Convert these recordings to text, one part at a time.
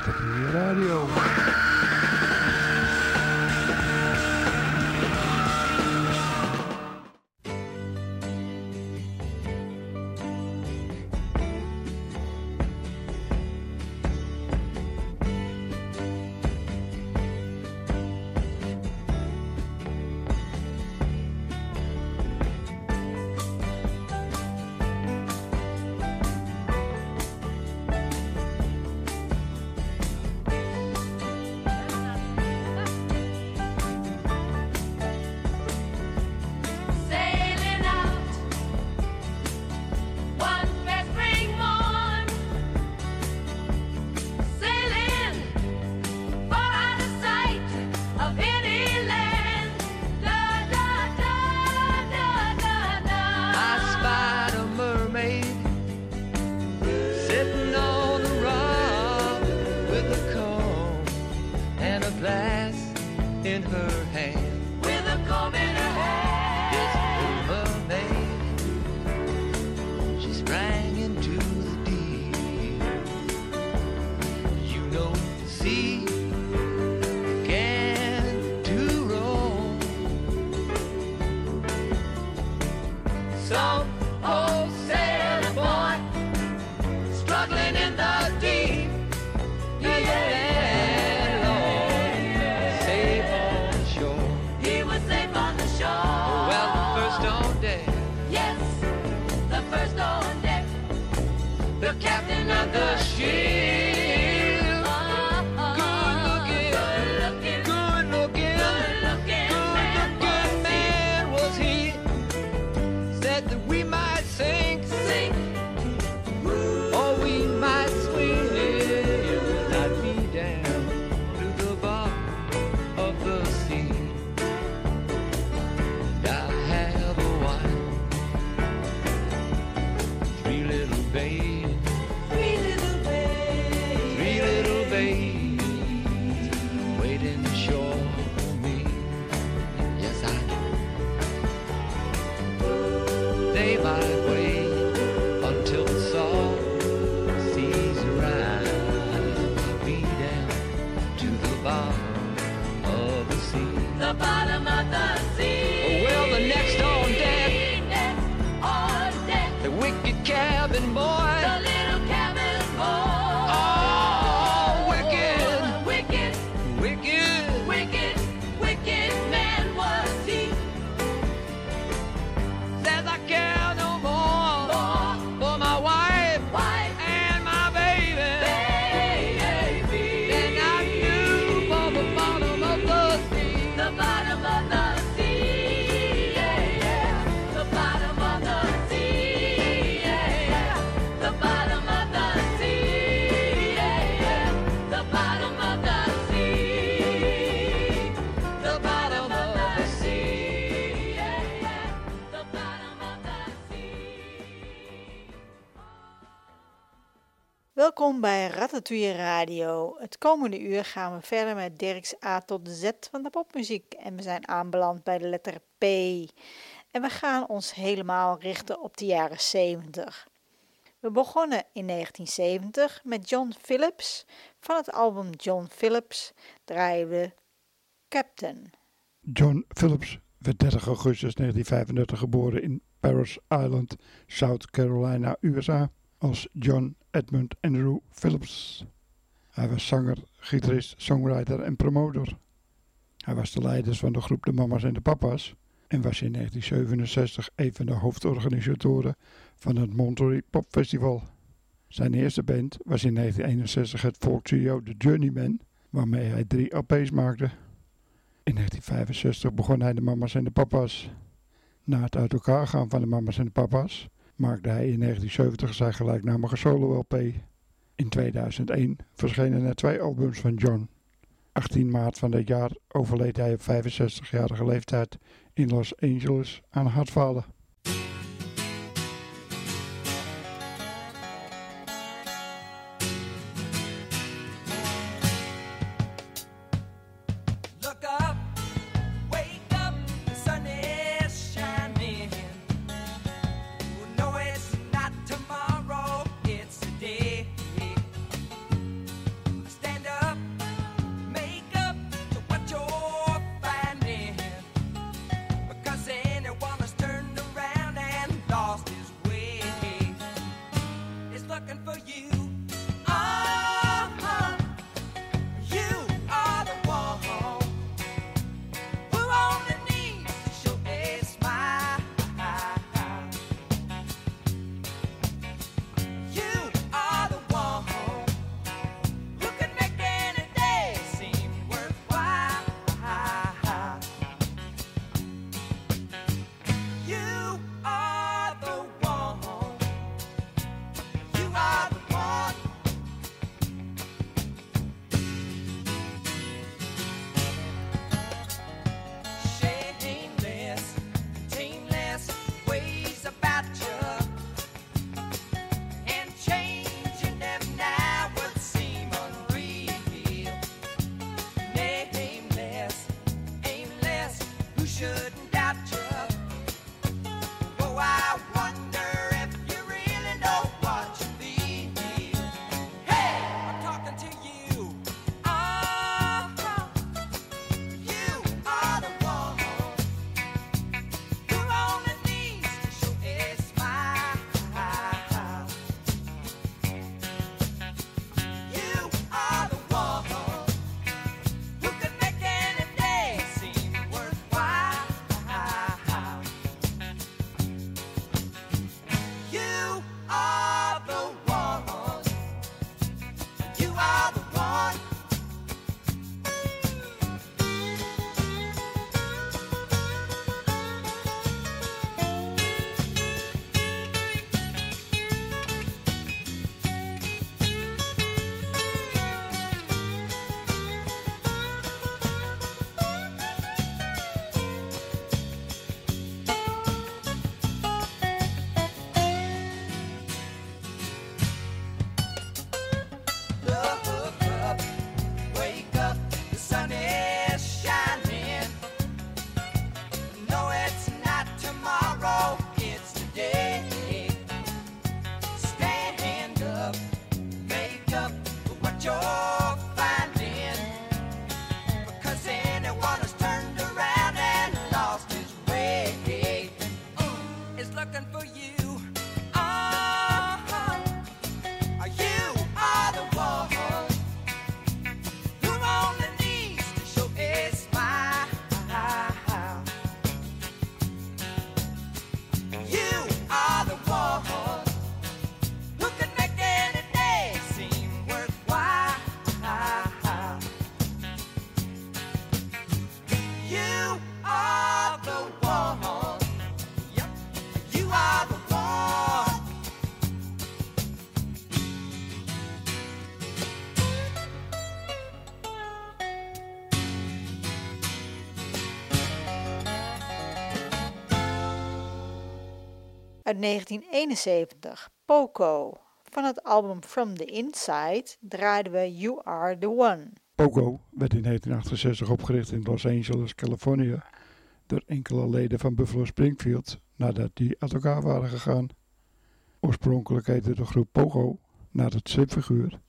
Ratatouille Radio. Sailing The captain of the ship. Welkom bij Ratatouille Radio. Het komende uur gaan we verder met Dirks A tot Z van de popmuziek. En we zijn aanbeland bij de letter P. En we gaan ons helemaal richten op de jaren 70. We begonnen in 1970 met John Phillips. Van het album John Phillips draaien we Captain. John Phillips werd 30 augustus 1935 geboren in Paris Island, South Carolina, USA, als John Edmund Andrew Phillips. Hij was zanger, gitarist, songwriter en promotor. Hij was de leider van de groep De Mama's en de Papa's en was in 1967 een van de hoofdorganisatoren van het Monterey Pop Festival. Zijn eerste band was in 1961 het folk trio The Journeymen, waarmee hij drie LP's maakte. In 1965 begon hij de Mama's en de Papa's. Na het uit elkaar gaan van de Mama's en de Papa's maakte hij in 1970 zijn gelijknamige solo-LP. In 2001 verschenen er twee albums van John. 18 maart van dit jaar overleed hij op 65-jarige leeftijd in Los Angeles aan hartfalen. Uit 1971, Poco. Van het album From the Inside draaiden we You Are the One. Pogo werd in 1968 opgericht in Los Angeles, Californië, door enkele leden van Buffalo Springfield nadat die uit elkaar waren gegaan. Oorspronkelijk heette de groep Pogo naar het stripfiguur,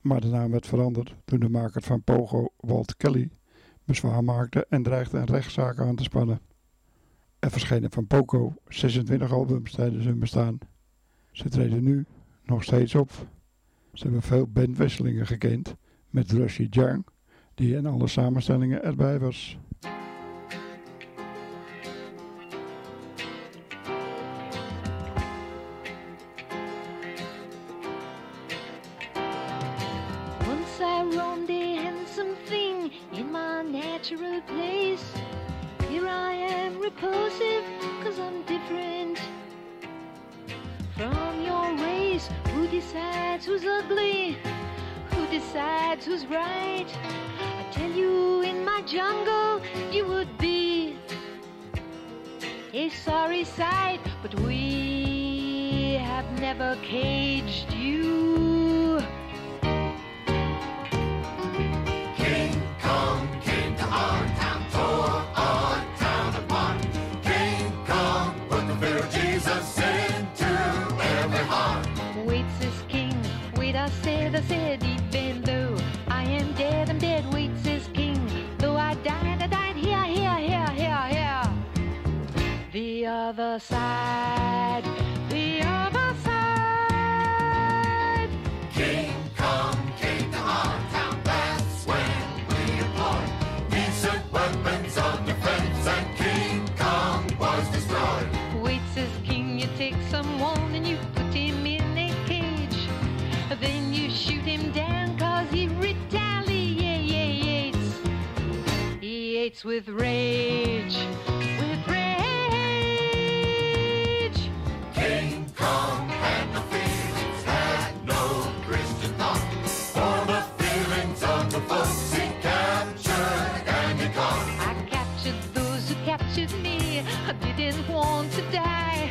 maar de naam werd veranderd toen de maker van Pogo, Walt Kelly, bezwaar maakte en dreigde een rechtszaak aan te spannen. Er verschenen van Poco 26 albums tijdens hun bestaan. Ze treden nu nog steeds op. Ze hebben veel bandwisselingen gekend met Rushy Jang, die in alle samenstellingen erbij was. He hates with rage, with rage. King Kong had no feelings, had no Christian thought. For the feelings of the folks he captured and he caught. I captured those who captured me. I didn't want to die.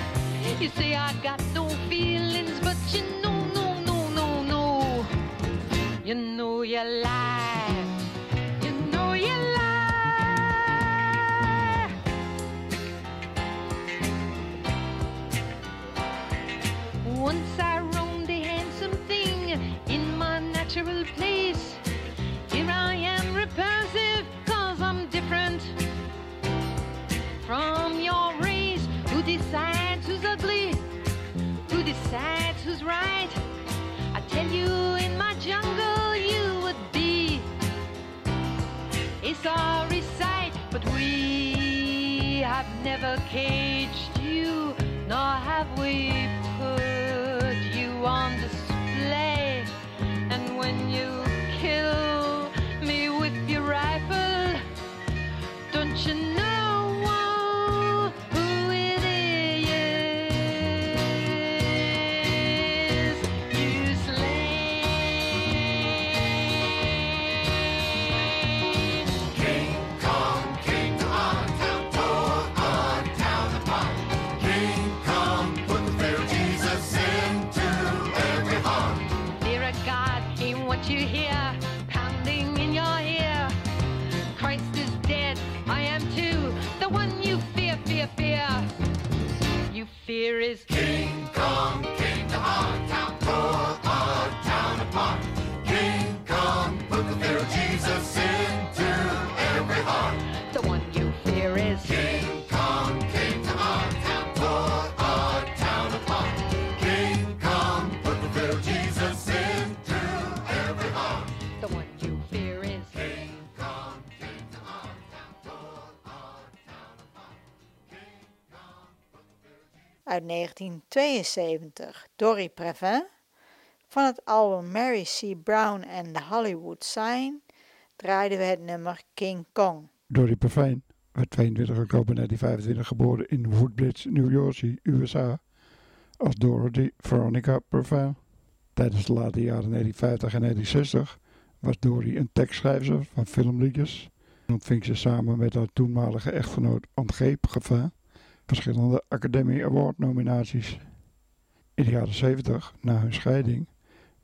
You say I got no feelings, but you know, no, no, no, no. You know you lie. Sorry sight, but we have never caged you, nor have we put you on display. And when you The one you fear, fear, fear. You fear is King Kong came Uit 1972, Dory Previn. Van het album Mary C. Brown and the Hollywood Sign draaiden we het nummer King Kong. Dory Pavijn werd 22 oktober 1925 geboren in Woodbridge, New Jersey, USA, als Dorothy Veronica Pavijn. Tijdens de late jaren 1950 en 1960 was Dory een tekstschrijver van filmliedjes en ontving ze samen met haar toenmalige echtgenoot André verschillende Academy Award nominaties. In de jaren 70, na hun scheiding,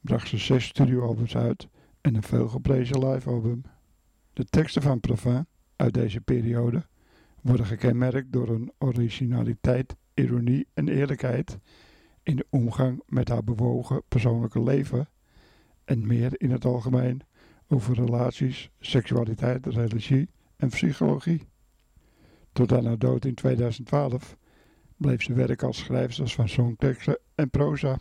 bracht ze zes studioalbums uit en een veelgeprezen livealbum. De teksten van Pravin uit deze periode worden gekenmerkt door een originaliteit, ironie en eerlijkheid in de omgang met haar bewogen persoonlijke leven en meer in het algemeen over relaties, seksualiteit, religie en psychologie. Tot aan haar dood in 2012 bleef ze werken als schrijfster van songteksten en proza.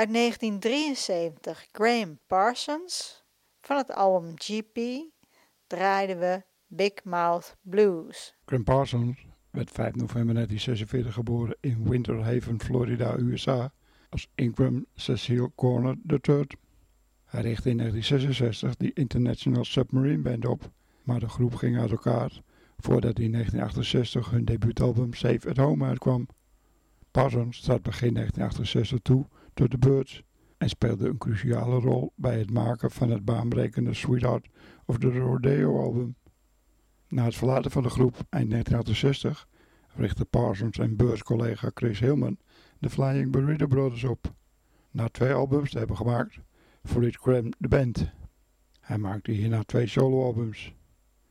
uit 1973, Graham Parsons. Van het album GP draaiden we Big Mouth Blues. Graham Parsons werd 5 november 1946 geboren in Winter Haven, Florida, USA, als Ingram Cecil Corner III. Hij richtte in 1966 de International Submarine Band op, maar de groep ging uit elkaar voordat in 1968 hun debuutalbum Save at Home uitkwam. Parsons staat begin 1968 toe door de Birds en speelde een cruciale rol bij het maken van het baanbrekende Sweetheart of the Rodeo album. Na het verlaten van de groep eind 1968 richtte Parsons en Birds-collega Chris Hillman de Flying Burrito Brothers op. Na twee albums te hebben gemaakt, verliet Cram de band. Hij maakte hierna twee soloalbums.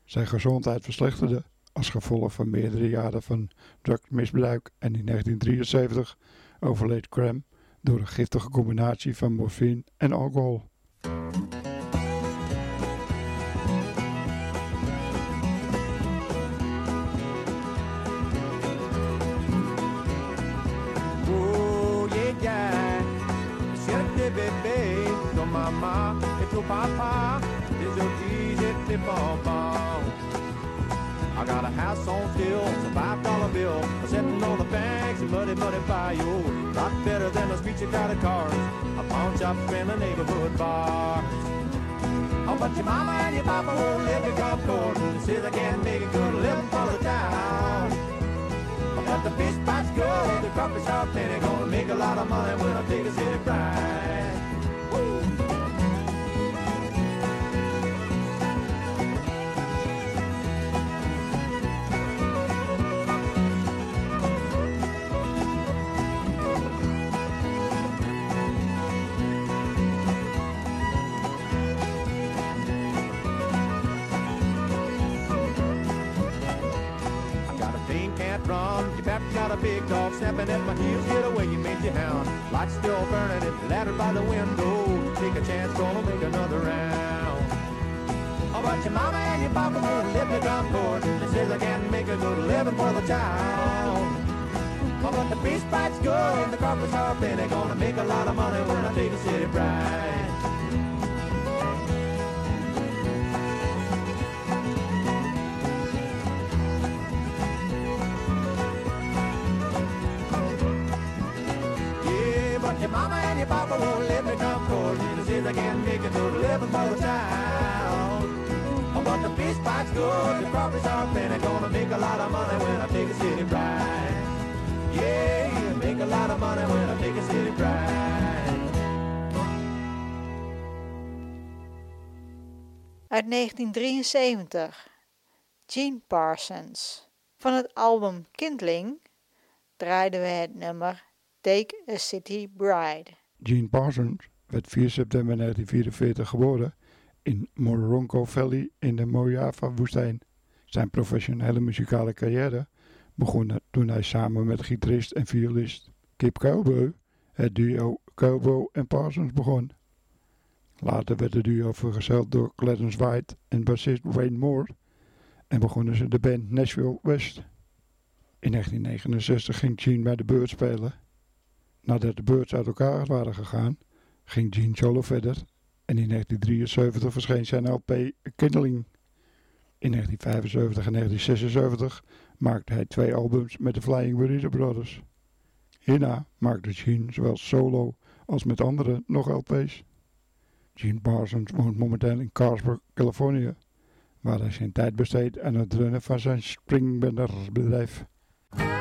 Zijn gezondheid verslechterde als gevolg van meerdere jaren van drugsmisbruik en in 1973 overleed Cram door een giftige combinatie van morfine en alcohol. Oh, maman et ton papa, les autres, j'étais bonbon. I got a house on stilts, a five dollar bill, sitting on the banks of muddy, muddy bayou. Lot better than the street Chicago cars, a pawn shop and a neighborhood bar. Oh, but your mama and your papa won't let me come courting. They say they can't make a good living for the town. But the fish spot's good, the crawfish are plenty. Gonna make a lot of money when I take a city bride. Got a big dog snapping at my heels. Get away, you mangy hound. Lights still burning, it's laddered by the window. Take a chance, gonna make another round. Oh, but your mama and your papa won't let me come court. They says I can't make a good living for the town. Oh, but the fish bite's good, and the crawfish are plenty. Gonna make a lot of money when I take a city bride. Your mama and your papa won't let me come courting. They says I can't make living for the town. Oh, but the fish bite's good, the crawfish are plenty. Gonna make a lot of money when I take a city bride. Yeah, make a lot of money when I take a city bride. Uit 1973. Gene Parsons. Van het album Kindling draaiden we het nummer Take a City Bride. Gene Parsons werd 4 september 1944 geboren in Morongo Valley in de Mojave-woestijn. Zijn professionele muzikale carrière begon toen hij samen met gitarist en violist Kip Cowboy het duo Cowboy en Parsons begon. Later werd het duo vergezeld door Clarence White en bassist Wayne Moore en begonnen ze de band Nashville West. In 1969 ging Gene bij de Birds spelen. Nadat de Birds uit elkaar waren gegaan, ging Gene solo verder en in 1973 verscheen zijn LP Kindling. In 1975 en 1976 maakte hij twee albums met de Flying Burrito Brothers. Hierna maakte Gene zowel solo als met anderen nog LP's. Gene Parsons woont momenteel in Carlsbad, Californië, waar hij zijn tijd besteedt aan het runnen van zijn springbendersbedrijf. I'll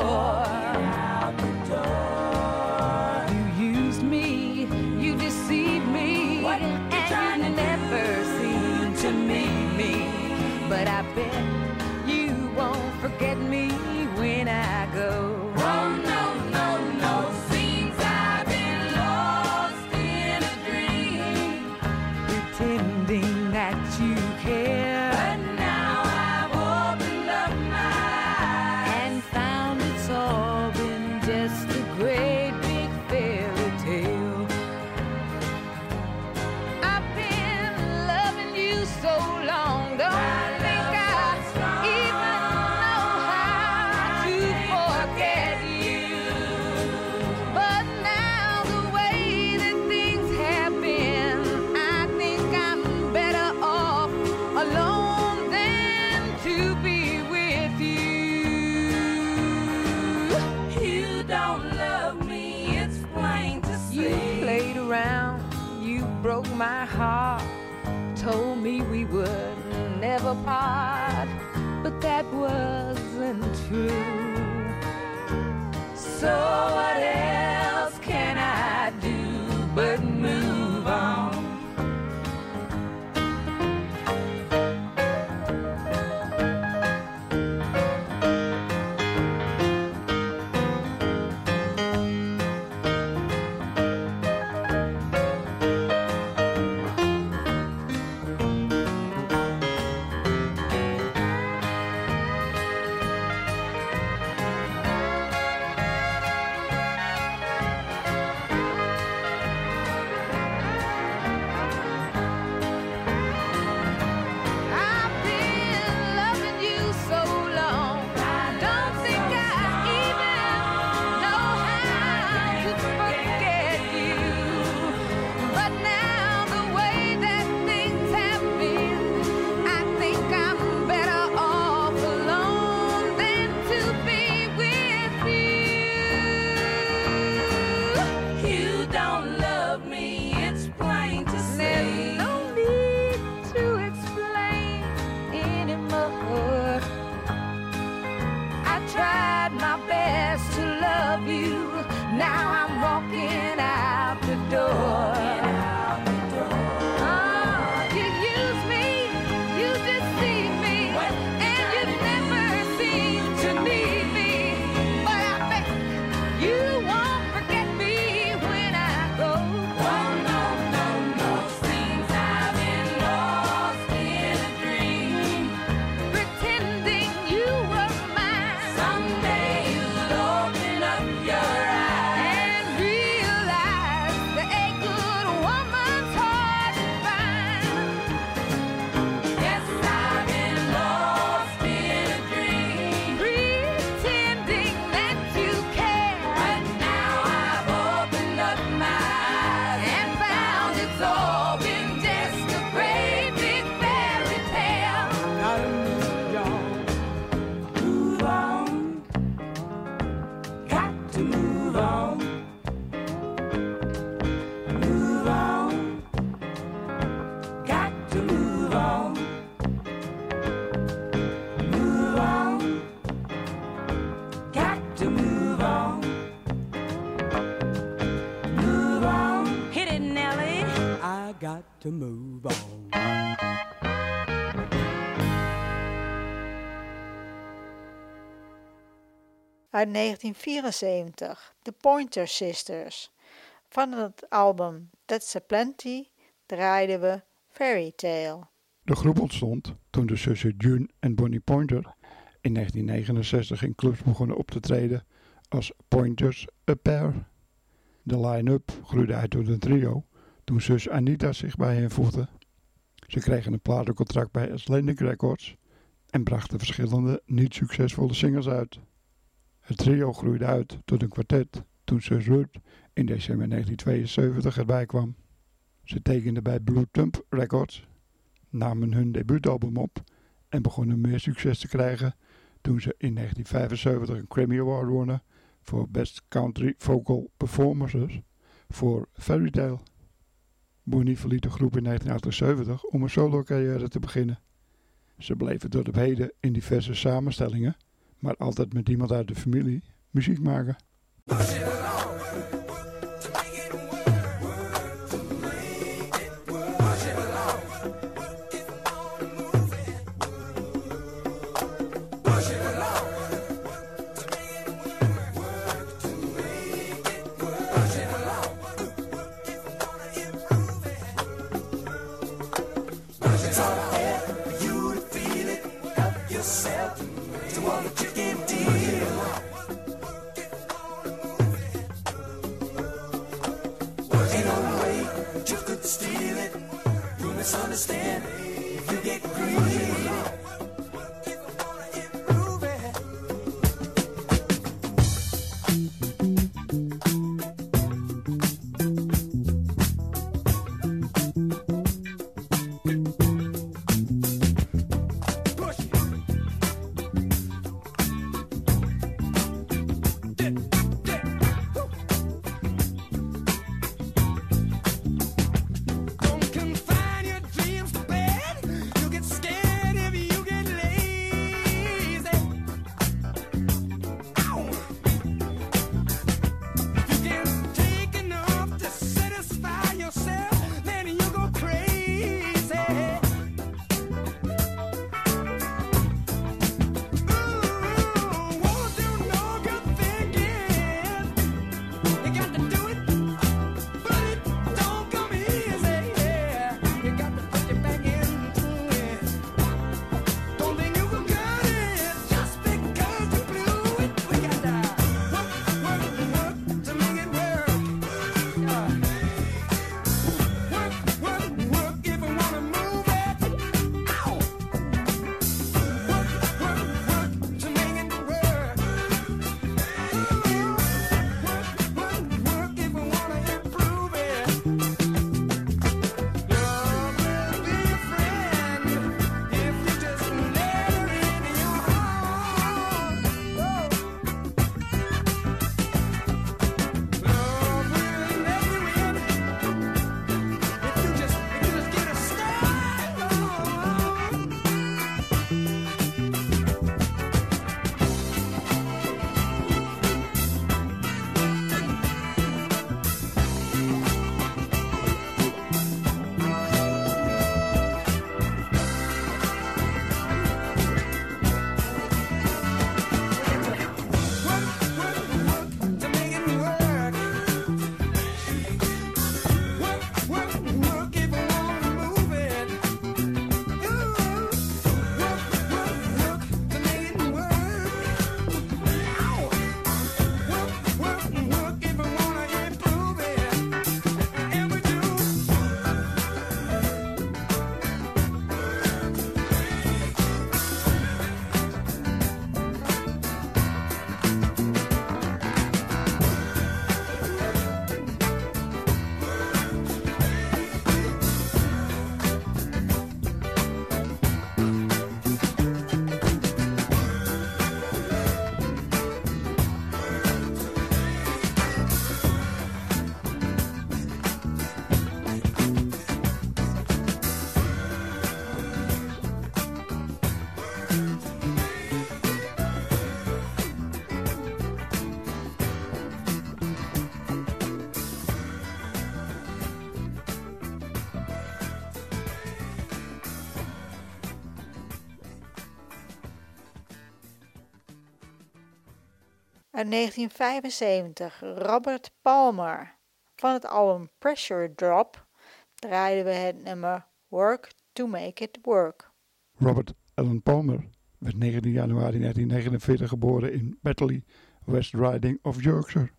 door. That wasn't true. So what Uit 1974, The Pointer Sisters. Van het album That's a Plenty draaiden we Fairy Tale. De groep ontstond toen de zussen June en Bonnie Pointer in 1969 in clubs begonnen op te treden als Pointers A Pair. De line-up groeide uit tot een trio toen zus Anita zich bij hen voegde. Ze kregen een platencontract bij Atlantic Records en brachten verschillende niet succesvolle singles uit. Het trio groeide uit tot een kwartet toen zus Ruth in december 1972 erbij kwam. Ze tekenden bij Blue Thumb Records namen hun debuutalbum op en begonnen meer succes te krijgen toen ze in 1975 een Grammy Award wonnen voor Best Country Vocal Performances voor Fairy Tale. Bonnie verliet de groep in 1978 om een solo carrière te beginnen. Ze bleven tot op heden in diverse samenstellingen, maar altijd met iemand uit de familie muziek maken. Uit 1975 Robert Palmer. Van het album Pressure Drop draaiden we het nummer Work to Make It Work. Robert Allen Palmer werd 19 januari 1949 geboren in Batley, West Riding of Yorkshire.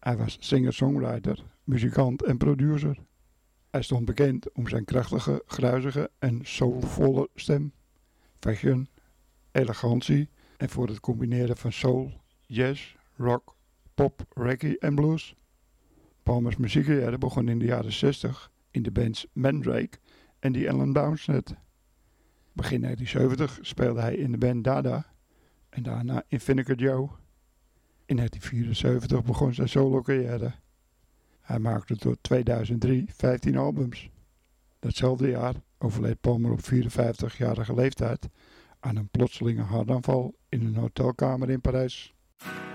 Hij was singer-songwriter, muzikant en producer. Hij stond bekend om zijn krachtige, gruizige en soulvolle stem, fashion, elegantie en voor het combineren van soul, jazz, rock, pop, reggae en blues. Palmers muziekcarrière begon in de jaren 60 in de bands Mandrake en die Ellen Downset. Begin 1970 speelde hij in de band Dada en daarna in Vinegar Joe. In 1974 begon zijn solo carrière. Hij maakte tot 2003 15 albums. Datzelfde jaar overleed Palmer op 54-jarige leeftijd aan een plotselinge hartaanval in een hotelkamer in Parijs. One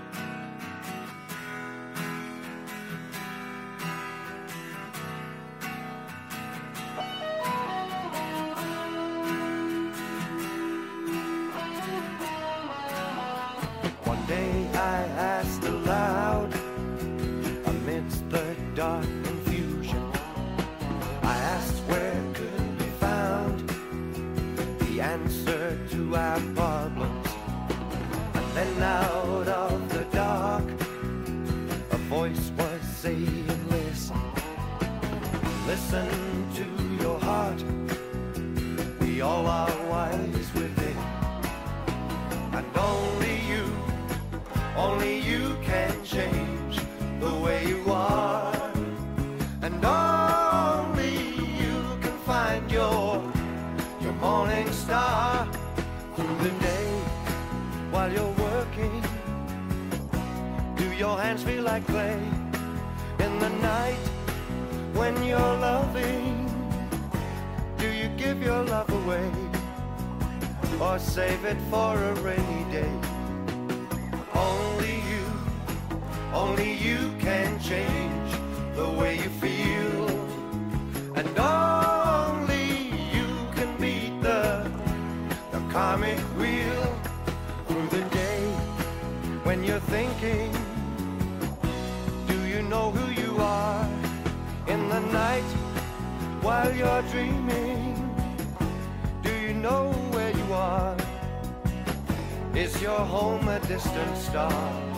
hands feel like clay in the night when you're loving? Do you give your love away? or save it for a rainy day. Only you, only you can change the way you feel, and only you can beat the the karmic wheel through the day when you're thinking. Know who you are in the night while you're dreaming? Do you know where you are? Is your home a distant star?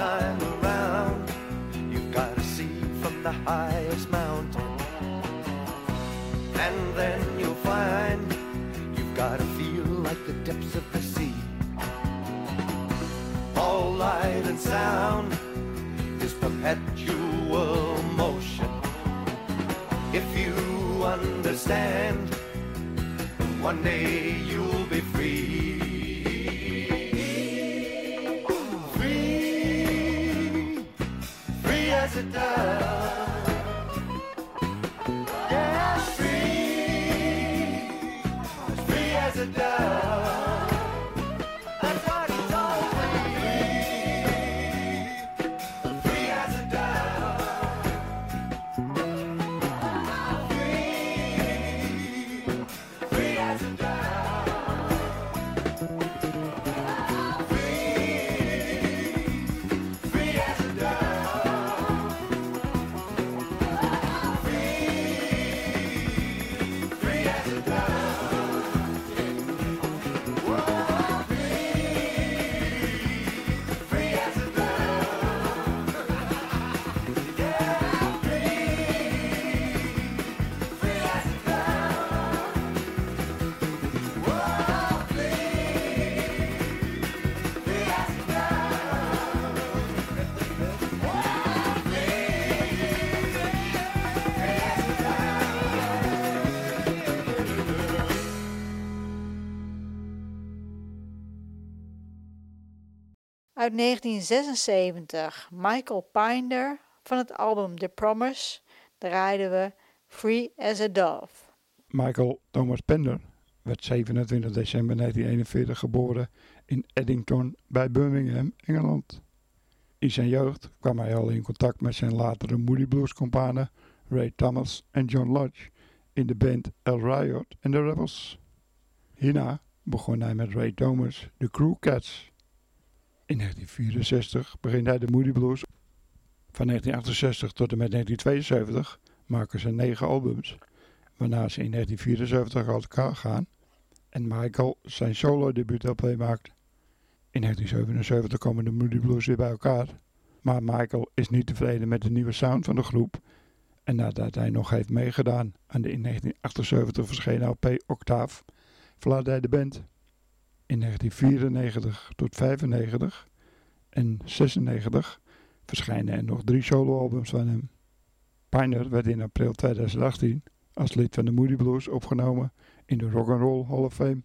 Time around, you've got to see from the highest mountain. And then you'll find you've got to feel like the depths of the sea all light and sound is perpetual motion. If you understand, one day Uit 1976, Michael Pinder van het album The Promise draaiden we Free as a Dove. Michael Thomas Pender werd 27 december 1941 geboren in Eddington bij Birmingham, Engeland. In zijn jeugd kwam hij al in contact met zijn latere Moody Blues companen Ray Thomas en John Lodge in de band El Riot en The Rebels. Hierna begon hij met Ray Thomas de Crew Cats. In 1964 begint hij de Moody Blues. Van 1968 tot en met 1972 maken ze negen albums, waarna ze in 1974 uit elkaar gaan en Michael zijn solo debuut maakt. In 1977 komen de Moody Blues weer bij elkaar, maar Michael is niet tevreden met de nieuwe sound van de groep en nadat hij nog heeft meegedaan aan de in 1978 verschenen LP Octave, verlaat hij de band. In 1994 tot 95 en 96 verschijnen er nog drie soloalbums van hem. Piner werd in april 2018 als lid van de Moody Blues opgenomen in de Rock and Roll Hall of Fame.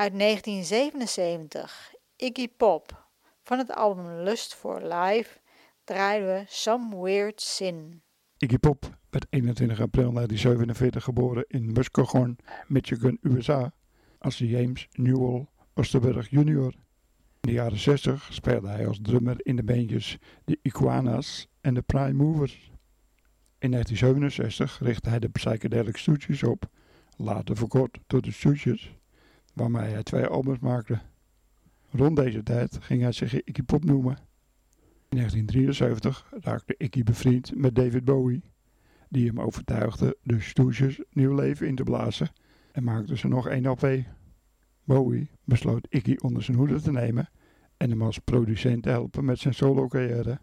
Uit 1977, Iggy Pop van het album Lust for Life draaiden we Some Weird Sin. Iggy Pop werd 21 april 1947 geboren in Muskegon, Michigan, USA, als James Newell Osterberg Jr. In de jaren 60 speelde hij als drummer in de bandjes de Iguanas en de Prime Movers. In 1967 richtte hij de Psychedelic Stooges op, later verkort tot de Stooges, waarmee hij twee albums maakte. Rond deze tijd ging hij zich Iggy Pop noemen. In 1973 raakte Iggy bevriend met David Bowie, die hem overtuigde de Stooges nieuw leven in te blazen en maakte ze nog één LP. Bowie besloot Iggy onder zijn hoede te nemen en hem als producent te helpen met zijn solo-carrière.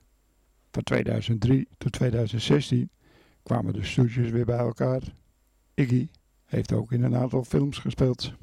Van 2003 tot 2016 kwamen de Stooges weer bij elkaar. Iggy heeft ook in een aantal films gespeeld.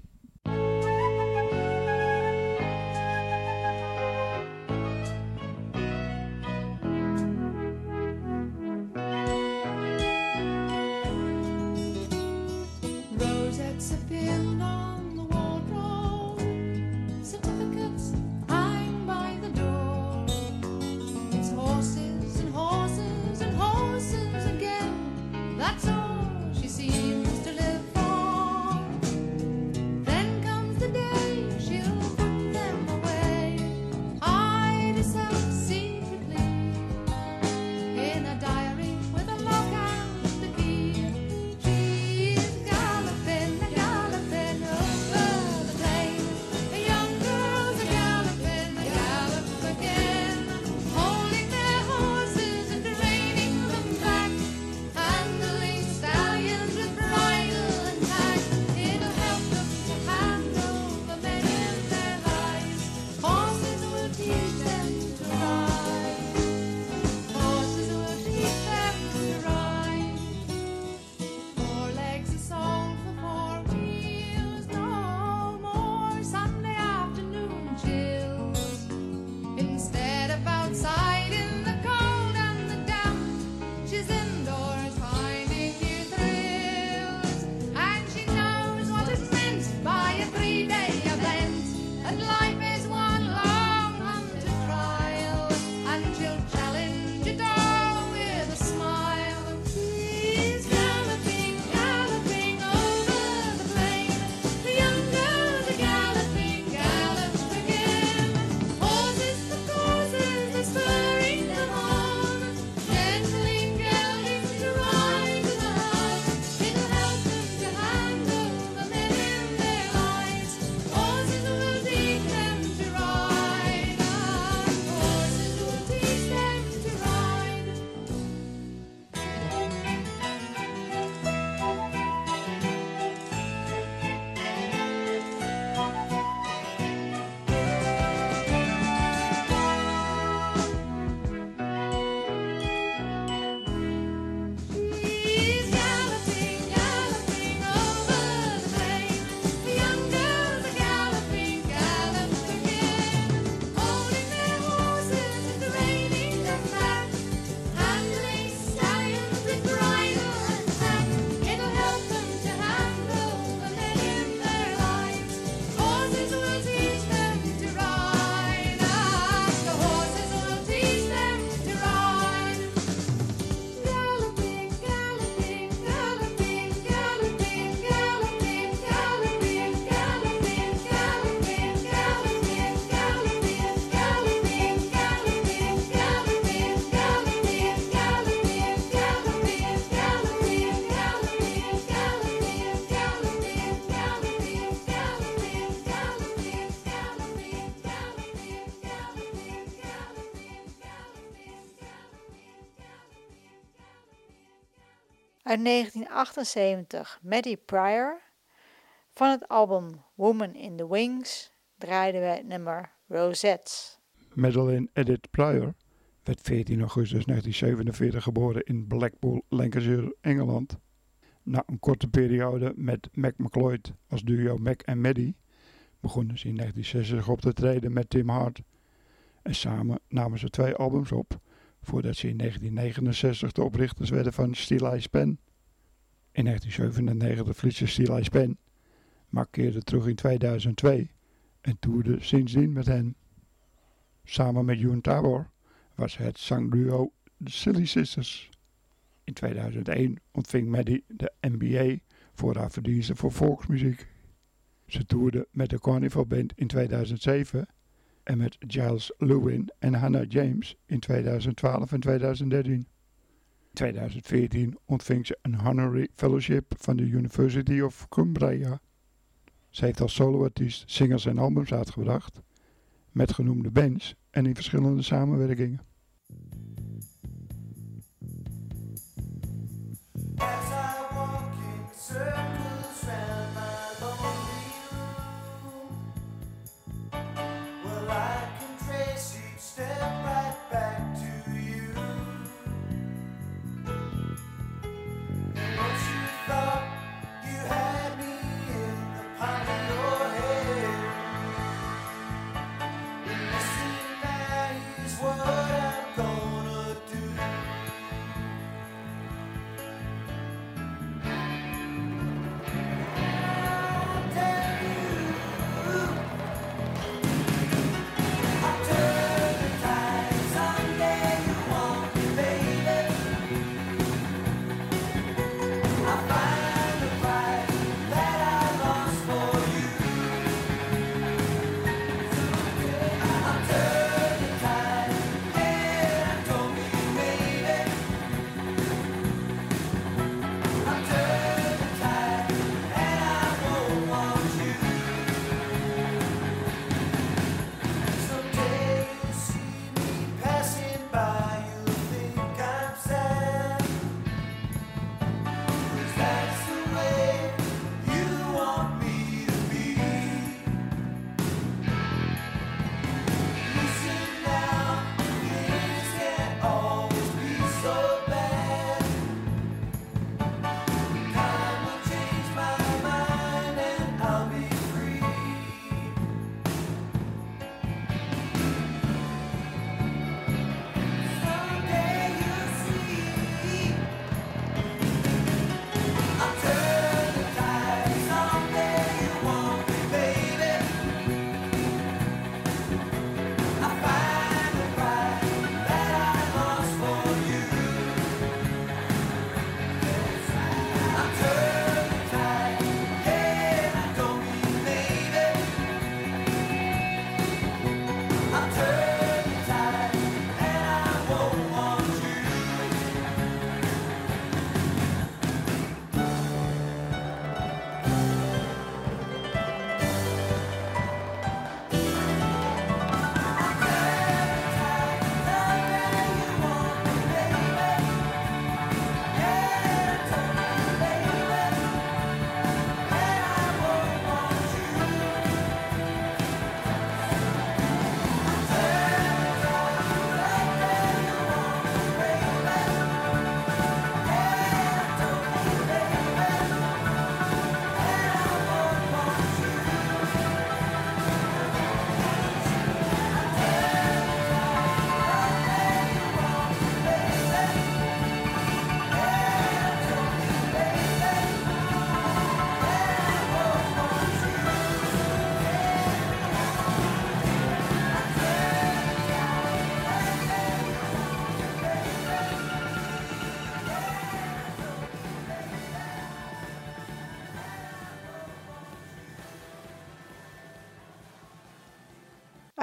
Uit 1978, Maddie Pryor. Van het album Woman in the Wings draaiden we nummer Rosettes. Madeline Edith Pryor werd 14 augustus 1947 geboren in Blackpool, Lancashire, Engeland. Na een korte periode met Mac McLeod als duo Mac en Maddie begonnen ze in 1960 op te treden met Tim Hart. En samen namen ze twee albums op voordat ze in 1969 de oprichters werden van Steel Eyes Pen. In 1997 verliet Steel Eyes Pen, maar keerde terug in 2002 en toerde sindsdien met hen. Samen met June Tabor was het zangduo The Silly Sisters. In 2001 ontving Maddie de MBA voor haar verdiensten voor volksmuziek. Ze toerde met de Carnival Band in 2007 en met Giles Lewin en Hannah James in 2012 en 2013. In 2014 ontving ze een honorary fellowship van de University of Cumbria. Ze heeft als soloartiest singles en albums uitgebracht, met genoemde bands en in verschillende samenwerkingen.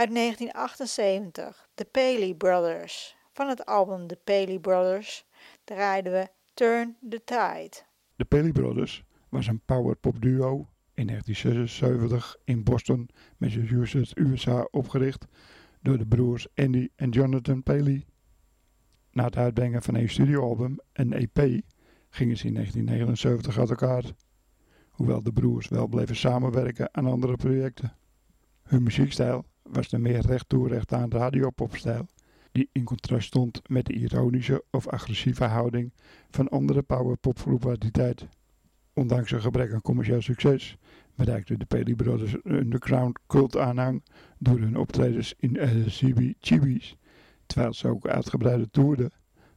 Uit 1978, The Paley Brothers. Van het album The Paley Brothers draaiden we Turn the Tide. De Paley Brothers was een powerpop duo in 1976 in Boston, Massachusetts, USA opgericht door de broers Andy en Jonathan Paley. Na het uitbrengen van een studioalbum, een EP, gingen ze in 1979 uit elkaar. Hoewel de broers wel bleven samenwerken aan andere projecten. Hun muziekstijl was de meer recht toe recht aan radiopopstijl, die in contrast stond met de ironische of agressieve houding van andere powerpopgroepen uit die tijd. Ondanks een gebrek aan commercieel succes bereikten de Paley Brothers underground cult aanhang door hun optredens in eh, CBGB's, terwijl ze ook uitgebreide toerden,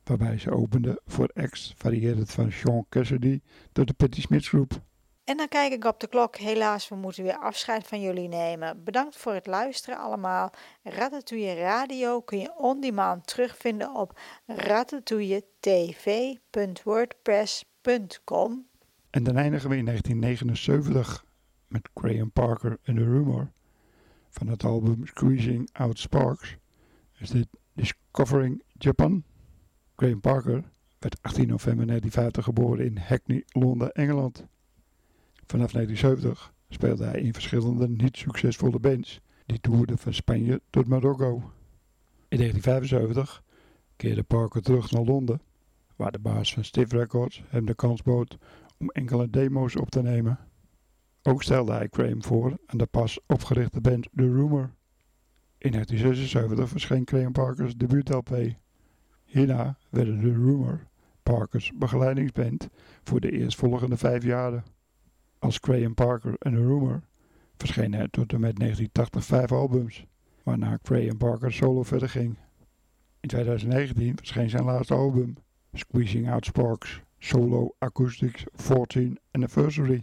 waarbij ze openden voor acts variërend van Sean Cassidy tot de Patti Smith Group. En dan kijk ik op de klok. Helaas, we moeten weer afscheid van jullie nemen. Bedankt voor het luisteren allemaal. Ratatouille Radio kun je on demand terugvinden op ratatouilletv.wordpress.com. En dan eindigen we in 1979 met Graham Parker en The Rumor. Van het album Squeezing Out Sparks is dit Discovering Japan. Graham Parker werd 18 november 1950 geboren in Hackney, Londen, Engeland. Vanaf 1970 speelde hij in verschillende niet succesvolle bands die toerden van Spanje tot Marokko. In 1975 keerde Parker terug naar Londen, waar de baas van Stiff Records hem de kans bood om enkele demo's op te nemen. Ook stelde hij Graham voor aan de pas opgerichte band The Rumor. In 1976 verscheen Graham Parkers debuut-LP. Hierna werden The Rumor Parkers begeleidingsband voor de eerstvolgende vijf jaren. Als Graham Parker en Rumor verschenen er tot en met 1980 vijf albums, waarna Graham Parker solo verder ging. In 2019 verscheen zijn laatste album, Squeezing Out Sparks Solo Acoustics 14 Anniversary.